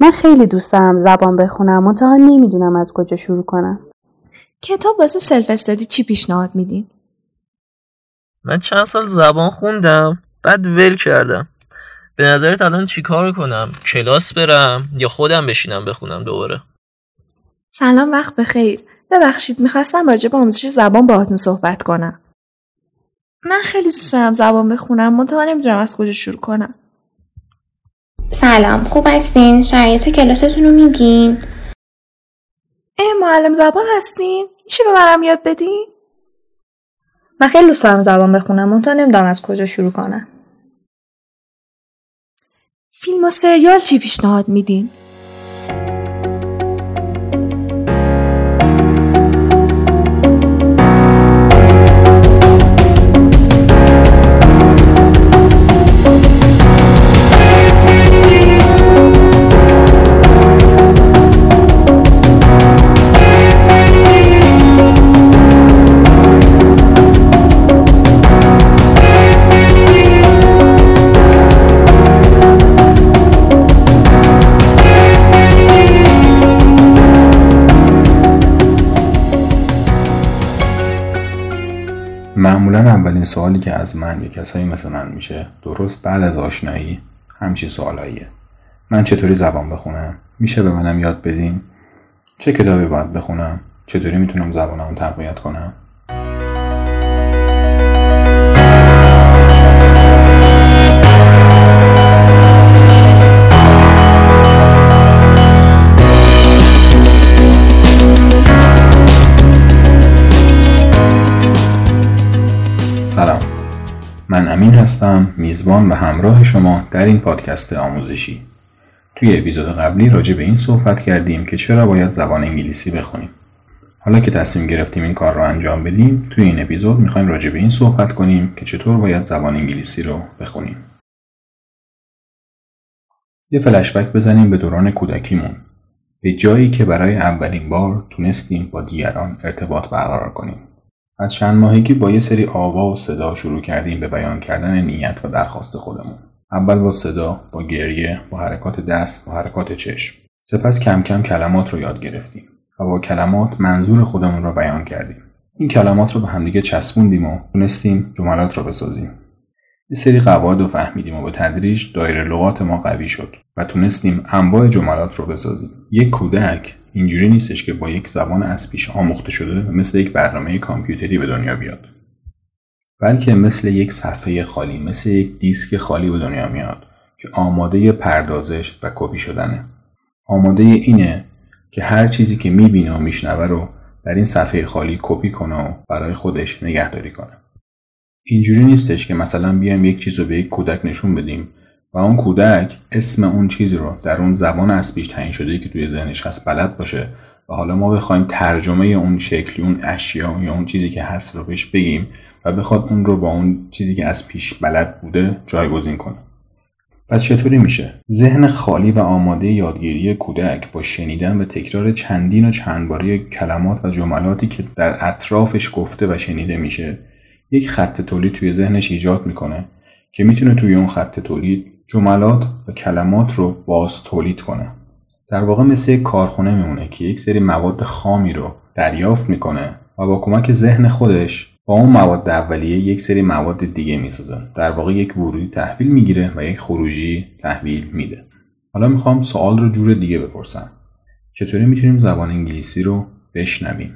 من خیلی دوست دارم زبان بخونم منتها نمی‌دونم از کجا شروع کنم. کتاب واسه سلف استادی چی پیشنهاد میدین؟ من چند سال زبان خوندم بعد ول کردم. به نظرت الان چیکار کنم؟ کلاس برم یا خودم بشینم بخونم دوباره؟ سلام وقت بخیر. ببخشید می‌خواستم راجع به آموزش زبان باهاتون صحبت کنم. من خیلی دوست دارم زبان بخونم منتها نمی‌دونم از کجا شروع کنم. سلام خوب هستین؟ شرایط کلاستون رو میگین؟ اه معلم زبان هستین؟ میشه به منم یاد بدین؟ من خیلی دوست دارم زبان بخونم. منتها نمی‌دونم از کجا شروع کنم. فیلم و سریال چی پیشنهاد میدین؟ معمولا اولین سوالی که از من یا کسایی مثل من میشه درست بعد از آشنایی همچین سوالاییه. من چطوری زبان بخونم؟ میشه به منم یاد بدین؟ چه کتابی باید بخونم؟ چطوری می‌تونم زبانمو تقویت کنم؟ من امین هستم میزبان و همراه شما در این پادکست آموزشی. توی اپیزود قبلی راجع به این صحبت کردیم که چرا باید زبان انگلیسی بخونیم. حالا که تصمیم گرفتیم این کار رو انجام بدیم توی این اپیزود می‌خوایم راجع به این صحبت کنیم که چطور باید زبان انگلیسی رو بخونیم. یه فلشبک بزنیم به دوران کودکیمون. به جایی که برای اولین بار تونستیم با دیگران ارتباط برقرار کنیم. از چند ماهگی با یه سری آوا و صدا شروع کردیم به بیان کردن نیت و درخواست خودمون. اول با صدا، با گریه، با حرکات دست، با حرکات چشم. سپس کم کم کلمات رو یاد گرفتیم و با کلمات منظور خودمون رو بیان کردیم. این کلمات رو به همدیگه چسبوندیم و تونستیم جملات رو بسازیم. یه سری قواعد رو فهمیدیم و به تدریج دایره لغات ما قوی شد و تونستیم انواع جملات رو بسازیم. یک کودک اینجوری نیستش که با یک زبان از پیش آموخته شده و مثل یک برنامه کامپیوتری به دنیا بیاد. بلکه مثل یک صفحه خالی مثل یک دیسک خالی به دنیا میاد که آماده پردازش و کپی شدنه. آماده اینه که هر چیزی که می‌بینه و میشنوه رو در این صفحه خالی کپی کنه و برای خودش نگهداری کنه. اینجوری نیستش که مثلا بیایم یک چیز رو به یک کودک نشون بدیم و اون کودک اسم اون چیزی رو در اون زبان از پیش تعیین شده که توی ذهنش هست بلد باشه و حالا ما بخوایم ترجمه اون شکلی اون اشیا یا اون چیزی که هست رو بهش بگیم و بخواد اون رو با اون چیزی که از پیش بلد بوده جایگزین کنه. پس چطوری میشه؟ ذهن خالی و آماده یادگیری کودک با شنیدن و تکرار چندین و چند باره کلمات و جملاتی که در اطرافش گفته و شنیده میشه یک خط تولید توی ذهنش ایجاد می‌کنه که می‌تونه توی اون خط تولید جملات و کلمات رو باز تولید کنه. در واقع مثل یک کارخونه میمونه که یک سری مواد خامی رو دریافت می‌کنه و با کمک ذهن خودش با اون مواد اولیه یک سری مواد دیگه می‌سازه. در واقع یک ورودی تحویل می‌گیره و یک خروجی تحویل میده. حالا می‌خوام سوال رو جور دیگه بپرسم. چطوری می‌تونیم زبان انگلیسی رو بشنویم؟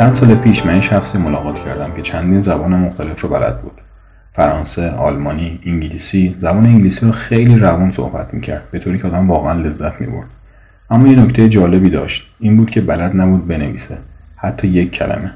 چند سال پیش من شخصی ملاقات کردم که چندین زبان مختلف رو بلد بود. فرانسه، آلمانی، انگلیسی زبان انگلیسی رو خیلی روان صحبت می‌کرد به طوری که آدم واقعا لذت می‌برد. اما یه نکته جالبی داشت این بود که بلد نبود بنویسه حتی یک کلمه.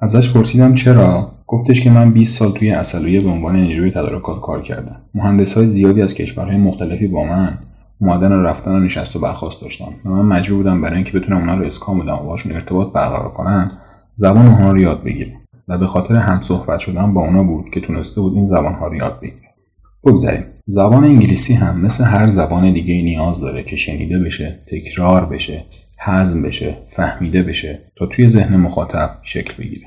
ازش پرسیدم چرا؟ گفتش که من 20 سال توی اصلویه به عنوان نیروی تدارکات کار کردم. مهندس های زیادی از کشورهای مختلفی با من اومدن رفتن و نشست و برخواست داشتن. و من مجبور بودم برای اینکه بتونم اونا رو اسکان بدم و باشون ارتباط برقرار کنم زبان اونها رو یاد بگیرم. و به خاطر هم صحبت شدن با اونا بود که تونسته بود این زبان ها رو یاد بگیره بگذاریم. زبان انگلیسی هم مثل هر زبان دیگه نیاز داره که شنیده بشه تکرار بشه هضم بشه فهمیده بشه تا توی ذهن مخاطب شکل بگیره.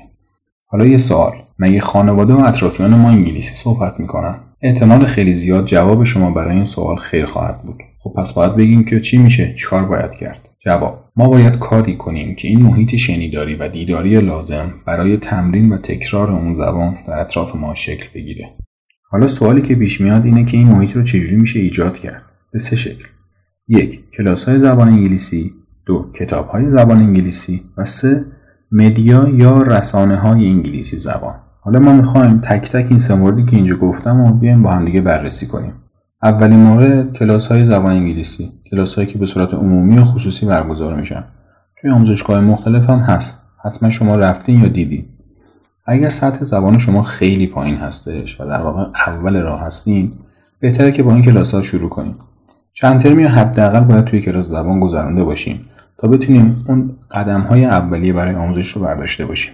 حالا یه سوال. مگه خانواده و اطرافیان ما انگلیسی صحبت می‌کنن؟ احتمال خیلی زیاد جواب شما برای این سوال خیر خواهد بود. خب پس باید بگیم که چی میشه؟ چیکار باید کرد؟ جواب ما باید کاری کنیم که این محیط شنیداری و دیداری لازم برای تمرین و تکرار اون زبان در اطراف ما شکل بگیره. حالا سوالی که پیش میاد اینه که این محیط رو چجوری میشه ایجاد کرد؟ به سه شکل یک کلاس های زبان انگلیسی دو کتاب های زبان انگلیسی و سه مدیا یا رسانه های انگلیسی زبان. حالا ما می‌خوایم تک تک این سه که اینجا گفتم و بیایم با هم دیگه بررسی کنیم. اولین مورد کلاس های زبان انگلیسی کلاس هایی که به صورت عمومی و خصوصی برگزار میشن. توی آموزشگاه مختلف هم هست. حتما شما رفتین یا دیدین. اگر سطح زبان شما خیلی پایین هستش و در واقع اول راه هستین بهتره که با این کلاس ها شروع کنید چند ترمی حداقل باید توی کلاس زبان گذرانده باشیم تا بتونیم اون قدم های اولیه برای آموزش رو برداشته باشیم.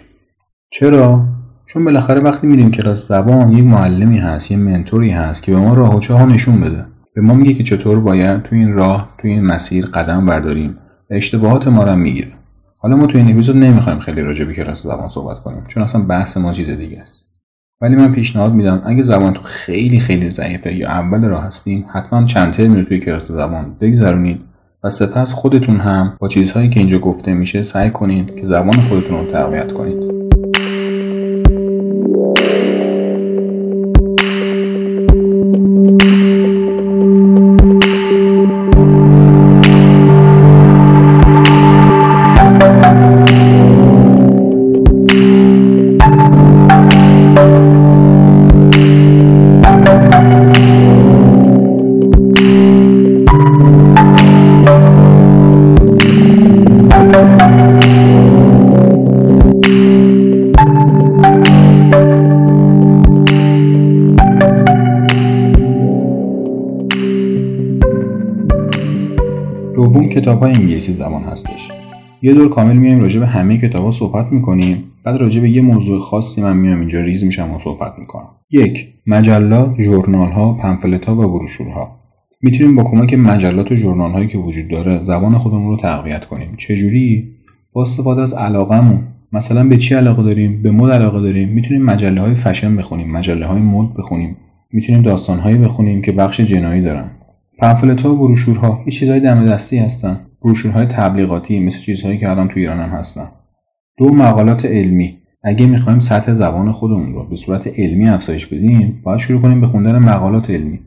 چرا؟ چون بالاخره وقتی میریم کلاس زبان یک معلمی هست یه منتوری هست که به ما راه و ها نشون بده. به ما میگه که چطور باید توی این راه توی این مسیر قدم برداریم و اشتباهات ما رو می‌گیره. حالا ما توی این اپیزود نمی‌خوایم خیلی راجع به کلاس زبان صحبت کنیم چون اصلا بحث ما چیز دیگه است. ولی من پیشنهاد میدم اگه زبان تو خیلی خیلی ضعیفه یا اول راه هستیم حتما چند ترم توی کلاس زبان بگذرونید و سپس خودتون هم با چیزهایی که اینجا گفته میشه سعی کنین که زبان خودتون رو تقویت کنید. کتاب های انگلیسی زبان هستش. یه دور کامل میایم راجع به همه کتاب ها صحبت می‌کنیم. بعد راجع به یه موضوع خاصی من میام اینجا ریز میشم و صحبت می‌کنم. یک مجلات ژورنال ها پنفلت ها و بروشورها. می‌تونیم با کمک مجلات و ژورنال هایی که وجود داره زبان خودمون رو تقویت کنیم. چجوری؟ با استفاده از علاقمون مثلا به چی علاقه داریم؟ به مد علاقه داریم. می‌تونیم مجله های فشن بخونیم مجله های مد بخونیم. می‌تونیم داستان هایی بخونیم که بخش جنایی دارن. پنفلت ها و بروشورها یه چیزهای دم دستی هستن. بروشورهای تبلیغاتی مثل چیزهایی که الان تو ایران هم هستن. دو مقالات علمی. اگه می‌خوایم سطح زبان خودمون رو به صورت علمی افزایش بدیم باید شروع کنیم به خوندن مقالات علمی.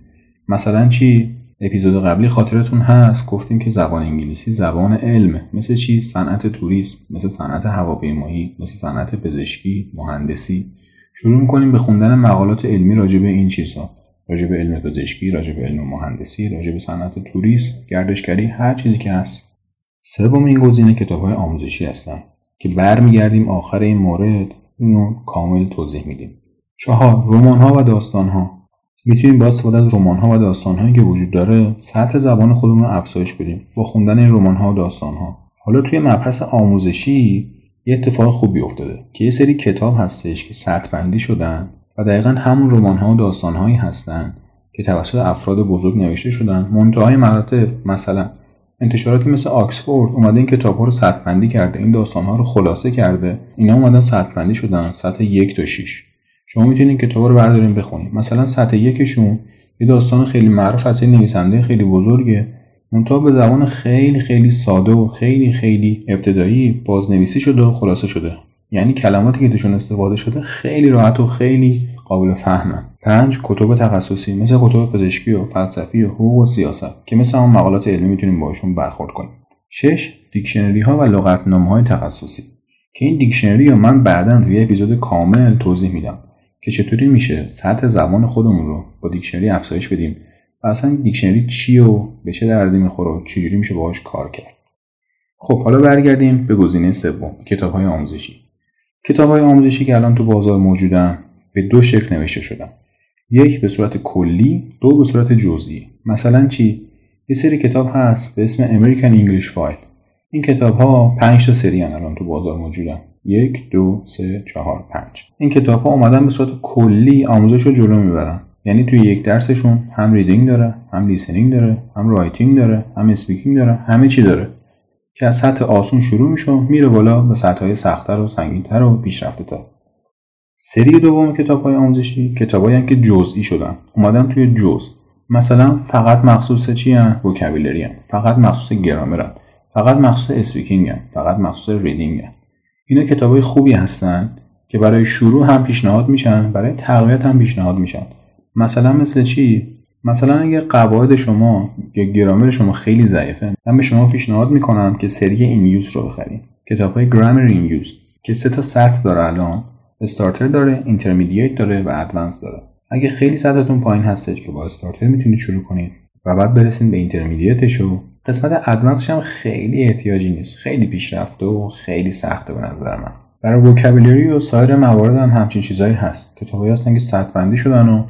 مثلا چی؟ اپیزود قبلی خاطرتون هست گفتیم که زبان انگلیسی زبان علم مثل چی؟ صنعت توریسم مثل صنعت هواپیمایی مثل صنعت پزشکی مهندسی. شروع می‌کنیم به خوندن مقالات علمی راجع به این چیزها. راجع به علم پزشکی راجع به علم مهندسی راجع به صنعت توریسم گردشگری هر چیزی که هست. سومین گزینه کتاب های آموزشی هستن که برمیگردیم آخر این مورد. اینو کامل توضیح میدیم. چهار رمان ها و داستان ها می‌تونیم با استفاده از رمان ها و داستان هایی که وجود داره سطح زبان خودمون رو افزایش بدیم با خوندن این رمان ها و داستان ها حالا توی مبحث آموزشی یه اتفاق خوبی افتاده که یه سری کتاب هستش که سطح بندی شدن. و دقیقا همون رمان ها و داستان هایی هستند که توسط افراد بزرگ نوشته شدن منتهای مراتب مثلا انتشاراتی مثل آکسفورد اومده این کتاب ها رو کرده این داستان ها رو خلاصه کرده اینا اومدن سطح بندی شدن سطح یک تا 6 شما می‌تونید کتاب رو بردارین بخونید. مثلا سطح یکشون یه داستان خیلی معروف از نویسنده خیلی بزرگه. منتها به زبان خیلی خیلی ساده و خیلی خیلی ابتدایی بازنویسی شده و خلاصه شده. یعنی کلماتی که توشون استفاده شده خیلی راحت و خیلی قابل فهمن. پنج کتب تخصصی مثل کتب پزشکی و فلسفی و حقوق و سیاست که مثل اون مقالات علمی می‌تونیم باشون برخورد کنیم. شش دیکشنری ها و لغتنامه های تخصصی. که این دیکشنری رو من بعدا توی اپیزود کامل توضیح میدم که چطوری میشه سطح زبان خودمون رو با دیکشنری افزایش بدیم و اصلا دیکشنری چی و به چه دردی می‌خوره و چجوری میشه باهاش کار کرد. خب حالا برگردیم به گزینه سوم کتاب های آموزشی. کتاب های آموزشی که الان تو بازار موجودن به دو شکل نوشته شدن. یک به صورت کلی دو به صورت جزئی. مثلا چی؟ یه سری کتاب هست به اسم American English File. این کتاب ها پنج تا سری الان تو بازار موجودن. یک دو سه چهار پنج. این کتاب ها اومدن به صورت کلی آموزش رو جلو می‌برن. یعنی توی یک درسشون هم reading داره هم listening داره هم writing داره هم speaking داره همه چی داره. که از سطح آسون شروع میشه میره بالا به سطح های سختتر و سنگینتر و پیشرفته تر سری دوم کتاب های آموزشی کتابایی که جزئی شدن اومدن توی جز مثلا فقط مخصوص چی هن؟ vocabulary هن. فقط مخصوص گرامر هن. فقط مخصوص speaking هن. فقط مخصوص reading هن. اینا کتاب های خوبی هستن که برای شروع هم پیشنهاد میشن برای تقویت هم پیشنهاد میشن مثلا مثل چی مثلا اگر قواعد شما یا گرامر شما خیلی ضعیفه من به شما پیشنهاد می‌کنم که سری in Use رو بخرید. کتاب های Grammar in Use که سه تا سطح داره الان. starter داره intermediate داره و advance داره. اگه خیلی سطحتون پایین هستش که با starter می‌تونید شروع کنید و بعد برسید به intermediate ش و قسمت advance ش هم خیلی احتیاجی نیست. خیلی پیشرفته و خیلی سخته به نظر من. برای vocabulary و سایر موارد هم همچین چیزهایی هست. کتابهایی هستن که سطح بندی شدن و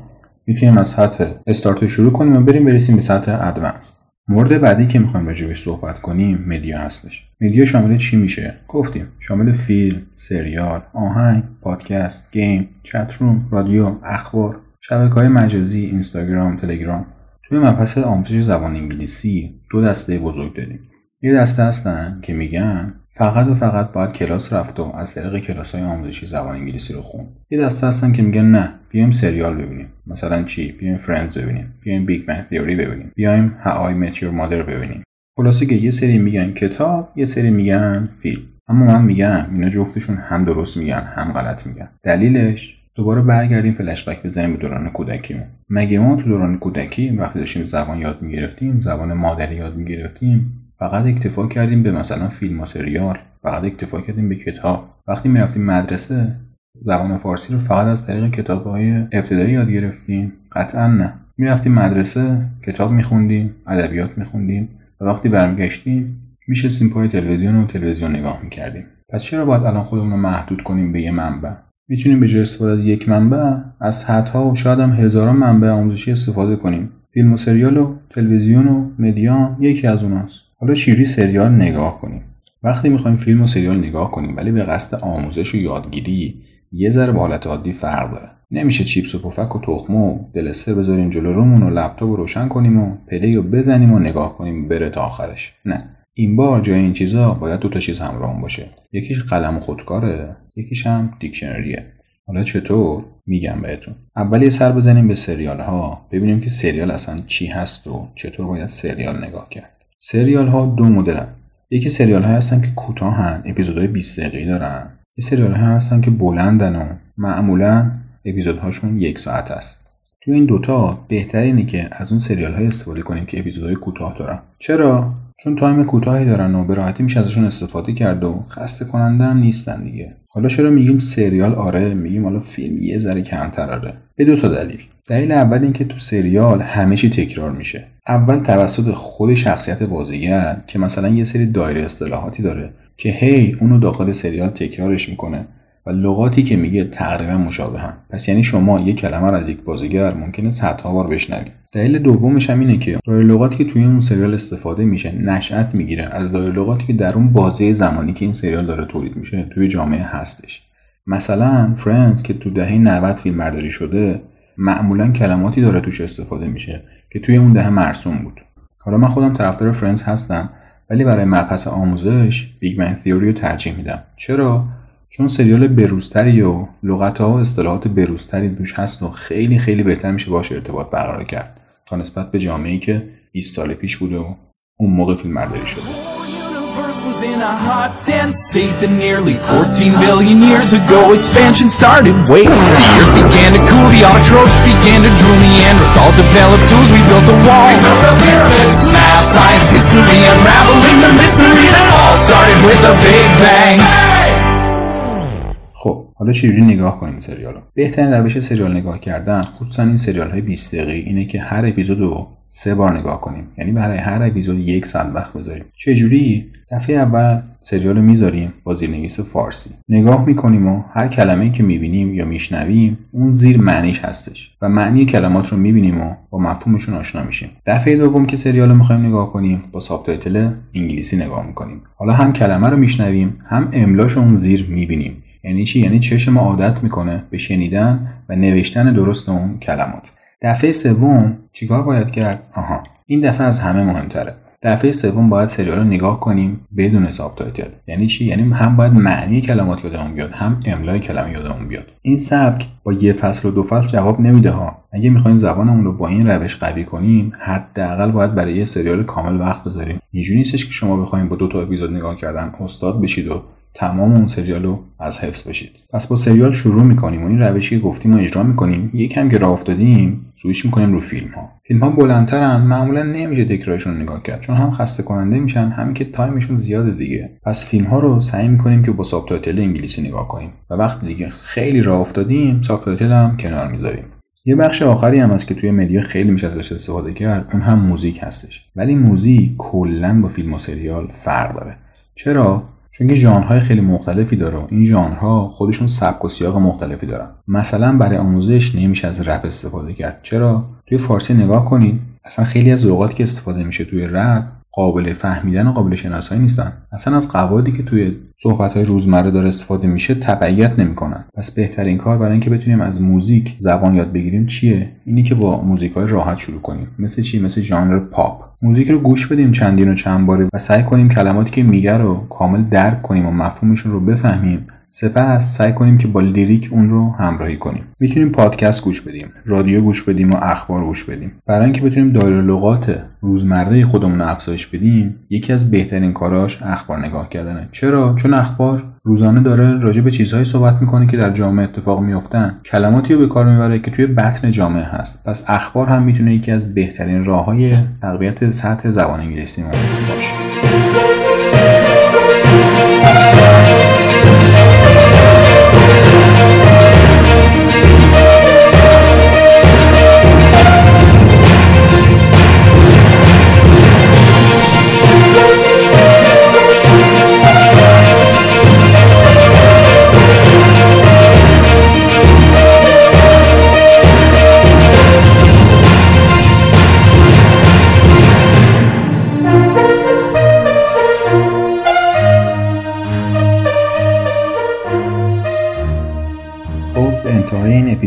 می‌تونیم از سطح استارت شروع کنیم و بریم برسیم به سطح advance. مورد بعدی که می‌خوایم راجع صحبت کنیم media هستش. media شامل چی میشه؟ گفتیم شامل فیلم سریال آهنگ پادکست game chat room رادیو اخبار شبکه های مجازی اینستاگرام تلگرام. توی مبحث آموزش زبان انگلیسی دو دسته بزرگ داریم. یه دسته هستن که میگن فقط و فقط باید کلاس رفت و از طریق کلاس های آموزشی زبان انگلیسی رو خوند. یه دسته هستن که میگن نه بیایم سریال ببینیم. مثلا چی؟ بیایم Friends ببینیم. بیایم Big Bang Theory ببینیم. بیایم How I Met Your Mother ببینیم. خلاصه که یه سری میگن کتاب یه سری میگن فیلم. اما من میگم اینا جفتشون هم درست میگن هم غلط میگن. دلیلش دوباره برگردیم فلشبک بزنیم به دوران کودکیمون. مگه ما تو دوران کودکی وقتی داشتیم زبان یاد می‌گرفتیم زبان مادری یاد می‌گرفتیم فقط اکتفا کردیم به مثلا فیلم و سریال فقط اکتفا کردیم به کتاب. وقتی می‌رفتیم مدرسه زبان فارسی رو فقط از طریق کتاب های ابتدایی یاد گرفتیم. قطعا نه. می‌رفتیم مدرسه کتاب میخوندیم ادبیات میخوندیم و وقتی برمیگشتیم میشستیم پای تلویزیون و تلویزیون نگاه می‌کردیم. پس چرا باید الان خودمون رو محدود کنیم به یه منبع؟ می‌تونیم به جای استفاده از یک منبع از صدها و شاید هم هزاران منبع آموزشی استفاده کنیم. فیلم و سریال و تلویزیون و media یکی از اوناست. حالا چجوری سریال نگاه کنیم؟ وقتی می‌خوایم فیلم و سریال نگاه کنیم ولی به قصد آموزش و یادگیری یه ذره به حالت عادی فرق داره. نمیشه چیپس و پفک و تخمه و دلستر بذاریم جلو رومون و لپتاپ رو روشن کنیم و play رو بزنیم و نگاه کنیم بره تا آخرش. نه. این بار جای این چیزا باید دو تا چیز همراهم باشه. یکیش قلم خودکاره یکیش هم دیکشنریه. حالا چطور؟ میگم بهتون. اول یه سر بزنیم به سریال ها ببینیم که سریال اصلا چی هست و چطور باید سریال نگاه کرد. سریال ها دو مدلن یکی سریال ها هستن که کوتاهن اپیزودهای 20 دقیقه‌ای دارن. یه سریال ها هستن که بلندن و معمولا اپیزودهاشون یک ساعت است. تو این دوتا بهتر اینه که از اون سریال های استفاده کنیم که اپیزودهای کوتاه دارن. چرا؟ چون تایم کوتاهی دارن و به راحتی میشه ازشون استفاده کرد و خسته کننده هم نیستن دیگه. حالا چرا میگیم سریال؟ آره میگیم حالا فیلم یه ذره کمتر آره به دو تا دلیل. دلیل اول اینکه تو سریال همه چی تکرار میشه. اول توسط خود شخصیت بازیگر که مثلا یه سری دایره اصطلاحاتی داره که هی اونو داخل سریال تکرارش می‌کنه. و لغاتی که میگه تقریبا مشابه هم پس یعنی شما یک کلمه رو از یک بازیگر ممکنه صدها بار بشنوید. دلیل دومش هم اینه که دایره لغاتی که توی اون سریال استفاده میشه نشأت می‌گیره. از دایره لغاتی که در اون بازه زمانی که این سریال داره تولید میشه توی جامعه هستش. مثلا Friends که تو دهه 90 فیلم برداری شده معمولا کلماتی داره توش استفاده میشه که توی اون دهه مرسوم بود. حالا من خودم طرفدار Friends هستم ولی برای مبحث آموزش Big Bang Theory رو ترجیح میدم. چرا؟ چون سریال بروزتری و لغت ها و اصطلاحات بروزتری توش هست و خیلی خیلی بهتر میشه باش ارتباط برقرار کرد تا نسبت به جامعه که 20 سال پیش بوده و اون موقع فیلم برداری شده was in a hot, dense state that nearly 14 billion years ago expansion started. Wait, the earth began to cool, the autotrophs began to drool, Neanderthals developed tools, we built a wall. We built the pyramids, math, science, history, unraveling the mystery that all started with a big bang. حالا چجوری نگاه کنیم سریال بهترین روش سریال نگاه کردن خصوصا این سریال های 20 دقیقه اینه که هر اپیزود رو سه بار نگاه کنیم. یعنی برای هر اپیزود یک ساعت وقت بذاریم. چجوری؟ دفعه اول سریال رو می‌ذاریم با زیرنویس فارسی. نگاه می‌کنیم و هر کلمه که می‌بینیم یا میشنویم اون زیر معنیش هستش و معنی کلمات رو می‌بینیم و با مفهومشون آشنا میشیم. دفعه دوم که سریال رو می‌خوایم نگاه کنیم با سابتایتل انگلیسی نگاه می‌کنیم. حالا هم کلمه رو میشنویم هم املاش اون زیر می‌بینیم. یعنی چی؟ یعنی چشم عادت می‌کنه به شنیدن و نوشتن درست اون کلمات. دفعه سوم چیکار باید کرد؟ آها این دفعه از همه مهمتره. دفعه سوم باید سریال رو نگاه کنیم بدون subtitle. یعنی چی؟ یعنی هم باید معنی کلمات یادمون بیاد هم املای کلمه یادمون بیاد. این سبک با یه فصل و دو فصل جواب نمیده ها. اگه می‌خواین زبانمون رو با این روش قوی کنیم حداقل باید برای یه سریال کامل وقت بذاریم. اینجوری نیستش که شما بخواید با دو تا اپیزود نگاه کردن استاد بشید و تمام اون سریال رو از حفظ بشید. پس با سریال شروع می‌کنیم و این روشی که گفتیم و اجرا می‌کنیم یکم که راه افتادیم سویش می‌کنیم رو فیلم ها فیلم ها بلندترن معمولا نمیشه تکرارشون رو نگاه کرد چون هم خسته کننده میشن همین که time شون زیاده دیگه. پس فیلم ها رو سعی می‌کنیم که با subtitle انگلیسی نگاه کنیم. و وقتی دیگه خیلی راه افتادیم subtitle هم کنار می‌ذاریم. یه بخش آخری هم هست که توی media خیلی میشه ازش استفاده کرد اون هم موزیک هستش. ولی موزیک کلا با فیلم و سریال فرق داره. چرا؟ چون که ژانرهای خیلی مختلفی داره. این ژانرها خودشون سبک و سیاق مختلفی دارن. مثلا برای آموزش نمیشه از رپ استفاده کرد. چرا؟ توی فارسی نگاه کنید اصلا خیلی از لغات که استفاده میشه توی رپ قابل فهمیدن و قابل شناسایی نیستن. اصلا از قواعدی که توی صحبت روزمره داره استفاده میشه تبعیت نمی‌کنن. پس بهترین کار برای اینکه بتونیم از موزیک زبان یاد بگیریم چیه؟ اینی که با موزیک های راحت شروع کنیم. مثل چی؟ مثل ژانر پاپ. موزیک رو گوش بدیم چندین و چند باره و سعی کنیم کلماتی که میگه رو کامل درک کنیم و مفهومشون رو بفهمیم. سپس سعی کنیم که با لیریک اون رو همراهی کنیم. می‌تونیم پادکست گوش بدیم رادیو گوش بدیم و اخبار گوش بدیم. برای اینکه بتونیم دایره لغات روزمره خودمون رو افزایش بدیم یکی از بهترین کاراش اخبار نگاه کردنه. چرا؟ چون اخبار روزانه داره راجع به چیزهایی صحبت می‌کنه که در جامعه اتفاق میافتن. کلماتی رو به کار می‌بره که توی بطن جامعه هست. پس اخبار هم می‌تونه یکی از بهترین راههای تقویت سطح زبان انگلیسی باشه.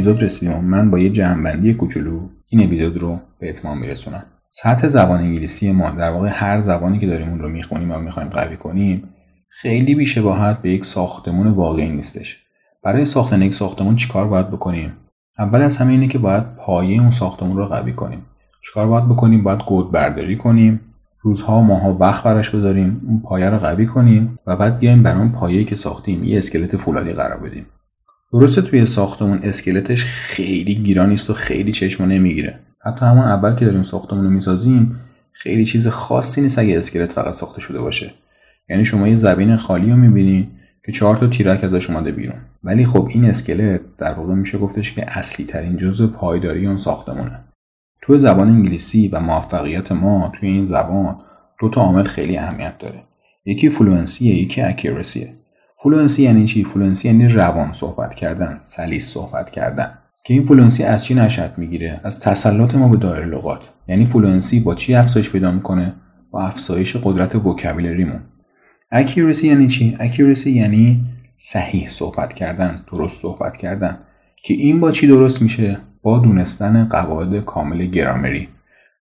اپیزود رسیدیم. من با یه جمعبندی کوچولو این اپیزود رو به اتمام میرسونم. سطح زبان انگلیسی ما در واقع هر زبانی که داریم اون رو می‌خونیم و می‌خوایم قوی کنیم خیلی بیشباهت به یک ساختمون واقعی نیستش. برای ساختن یک ساختمون چیکار باید بکنیم؟ اول از همه اینه که باید پایه اون ساختمون رو قوی کنیم. چیکار باید بکنیم؟ باید گود برداری کنیم. روزها ماها وقت براش بذاریم اون پایه رو قوی کنیم و بعد بیایم بر اون پایه‌ای که ساختیم یه اسکلت فولادی قرار بدیم. درسته توی ساختمون اسکلتش خیلی گیران نیست و خیلی چشمو نمی‌گیره. حتی همون اول که داریم ساختمون رو می‌سازیم خیلی چیز خاصی نیست اگه اسکلت فقط ساخته شده باشه. یعنی شما یه زبین خالی رو می‌بینی که چهار تا تیرک ازش اومده بیرون. ولی خب این اسکلت در واقع میشه گفتش که اصلی ترین جزء پایداری اون ساختمونه. تو زبان انگلیسی و موفقیت ما توی این زبان دو تا عامل خیلی اهمیت داره. یکی fluency ه یکی accuracy ه fluency یعنی چی؟ fluency یعنی روان صحبت کردن سلیس صحبت کردن. که این fluency از چی نشأت می‌گیره؟ از تسلط ما به دایره لغات. یعنی fluency با چی افزایش پیدا می‌کنه؟ با افزایش قدرت vocabulary مون accuracy یعنی چی؟ accuracy یعنی صحیح صحبت کردن درست صحبت کردن. که این با چی درست میشه؟ با دونستن قواعد کامل گرامری.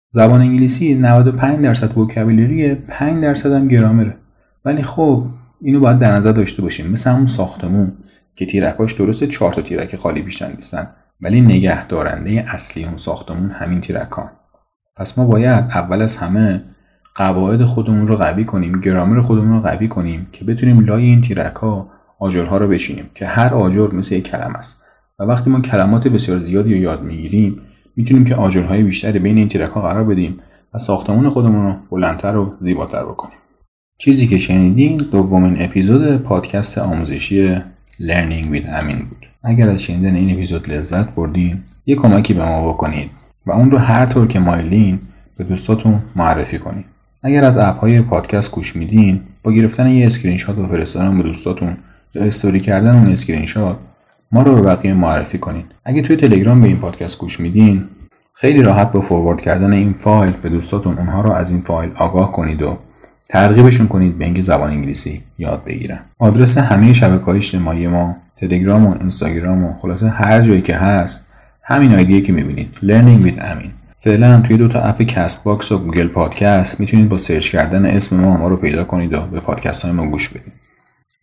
زبان انگلیسی 95 درصد وکابولری 5 درصد هم گرامره. ولی خب اینو باید در نظر داشته باشیم. مثل همون ساختمون که تیرکاش درسته چهار تا تیرک خالی بیشتر نیستن ولی نگه دارنده اصلی اون ساختمون همین تیرکان. پس ما باید اول از همه قواعد خودمون رو قوی کنیم گرامر خودمون رو قوی کنیم که بتونیم لای این تیرک ها آجرها رو بشینیم که هر آجر مثل یک کلم است. و وقتی ما کلمات بسیار زیادی رو یاد می‌گیریم می‌تونیم که آجرهای بیشتری بین این تیرک قرار بدیم و ساختمون خودمون رو بلندتر و زیباتر بکنیم. چیزی که شنیدین دومین اپیزود پادکست آموزشی Learning with امین بود. اگر از شنیدن این اپیزود لذت بردین یه کمکی به ما بکنید و اون رو هر طور که مایلین به دوستاتون معرفی کنید اگر از اپ های پادکست گوش میدین با گرفتن یه اسکرین شات و فرستادن به دوستاتون یا استوری کردن اون اسکرین شات ما رو به بقیه معرفی کنید اگه توی تلگرام به این پادکست گوش میدین خیلی راحت با forward کردن این فایل به دوستاتون اونها رو از این فایل آگاه کنید و ترغیبشون کنید به اینکه زبان انگلیسی یاد بگیرن. آدرس همه شبکه های اجتماعی ما تلگرام و اینستاگرام و خلاصه هر جایی که هست همین ID یه که می‌بینید. Learning with امین فعلا توی دو تا اپ Castbox و Google Podcast می‌تونید با سرچ کردن اسم ما ما رو پیدا کنید و به پادکست های ما گوش بدید.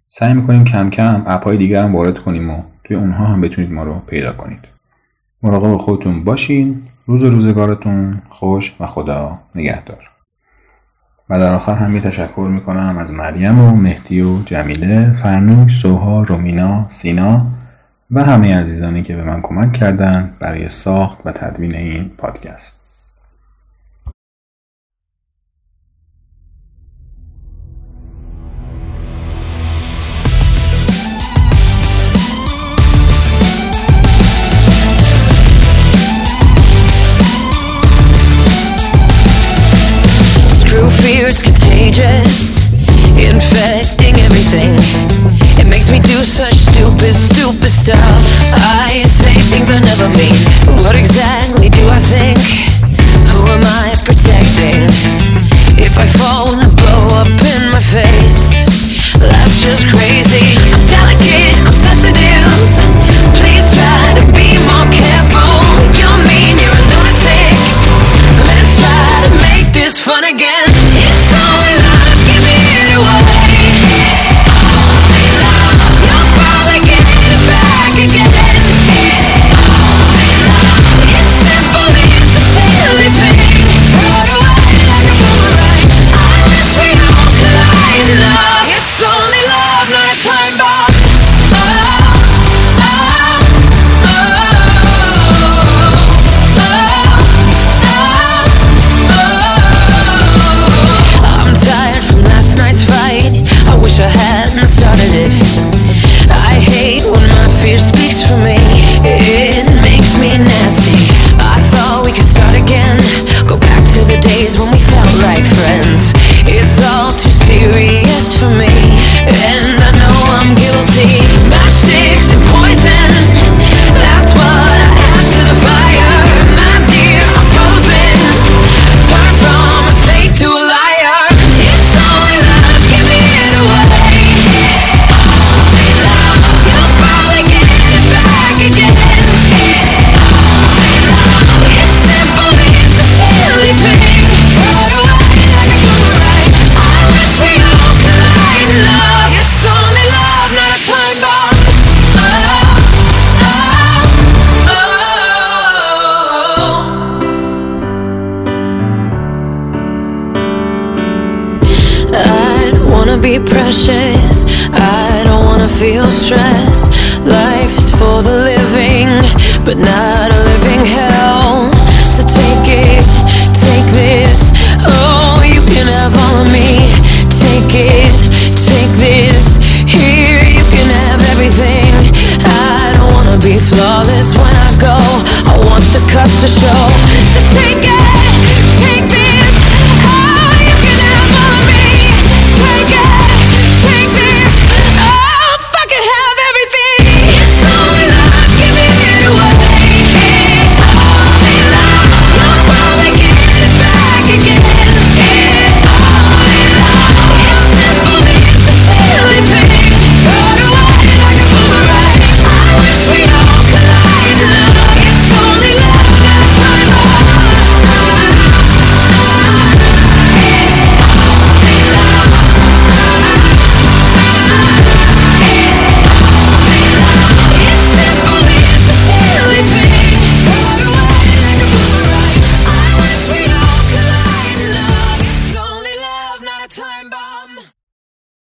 سعی می‌کنیم کم کم اپ های دیگر هم وارد کنیم و توی اونها هم بتونید ما رو پیدا کنید. مراقب خودتون باشین. روز روزگارتون خوش و خدا نگهدار. و در آخر هم تشکر می‌کنم از مریم و مهدی و جمیله فرنوش سوها رومینا سینا و همه عزیزانی که به من کمک کردند برای ساخت و تدوین این پادکست. Contagious, infecting everything. It makes me do such stupid, stupid stuff. I say things I never mean. What exactly do I think? Who am I protecting? If I fall,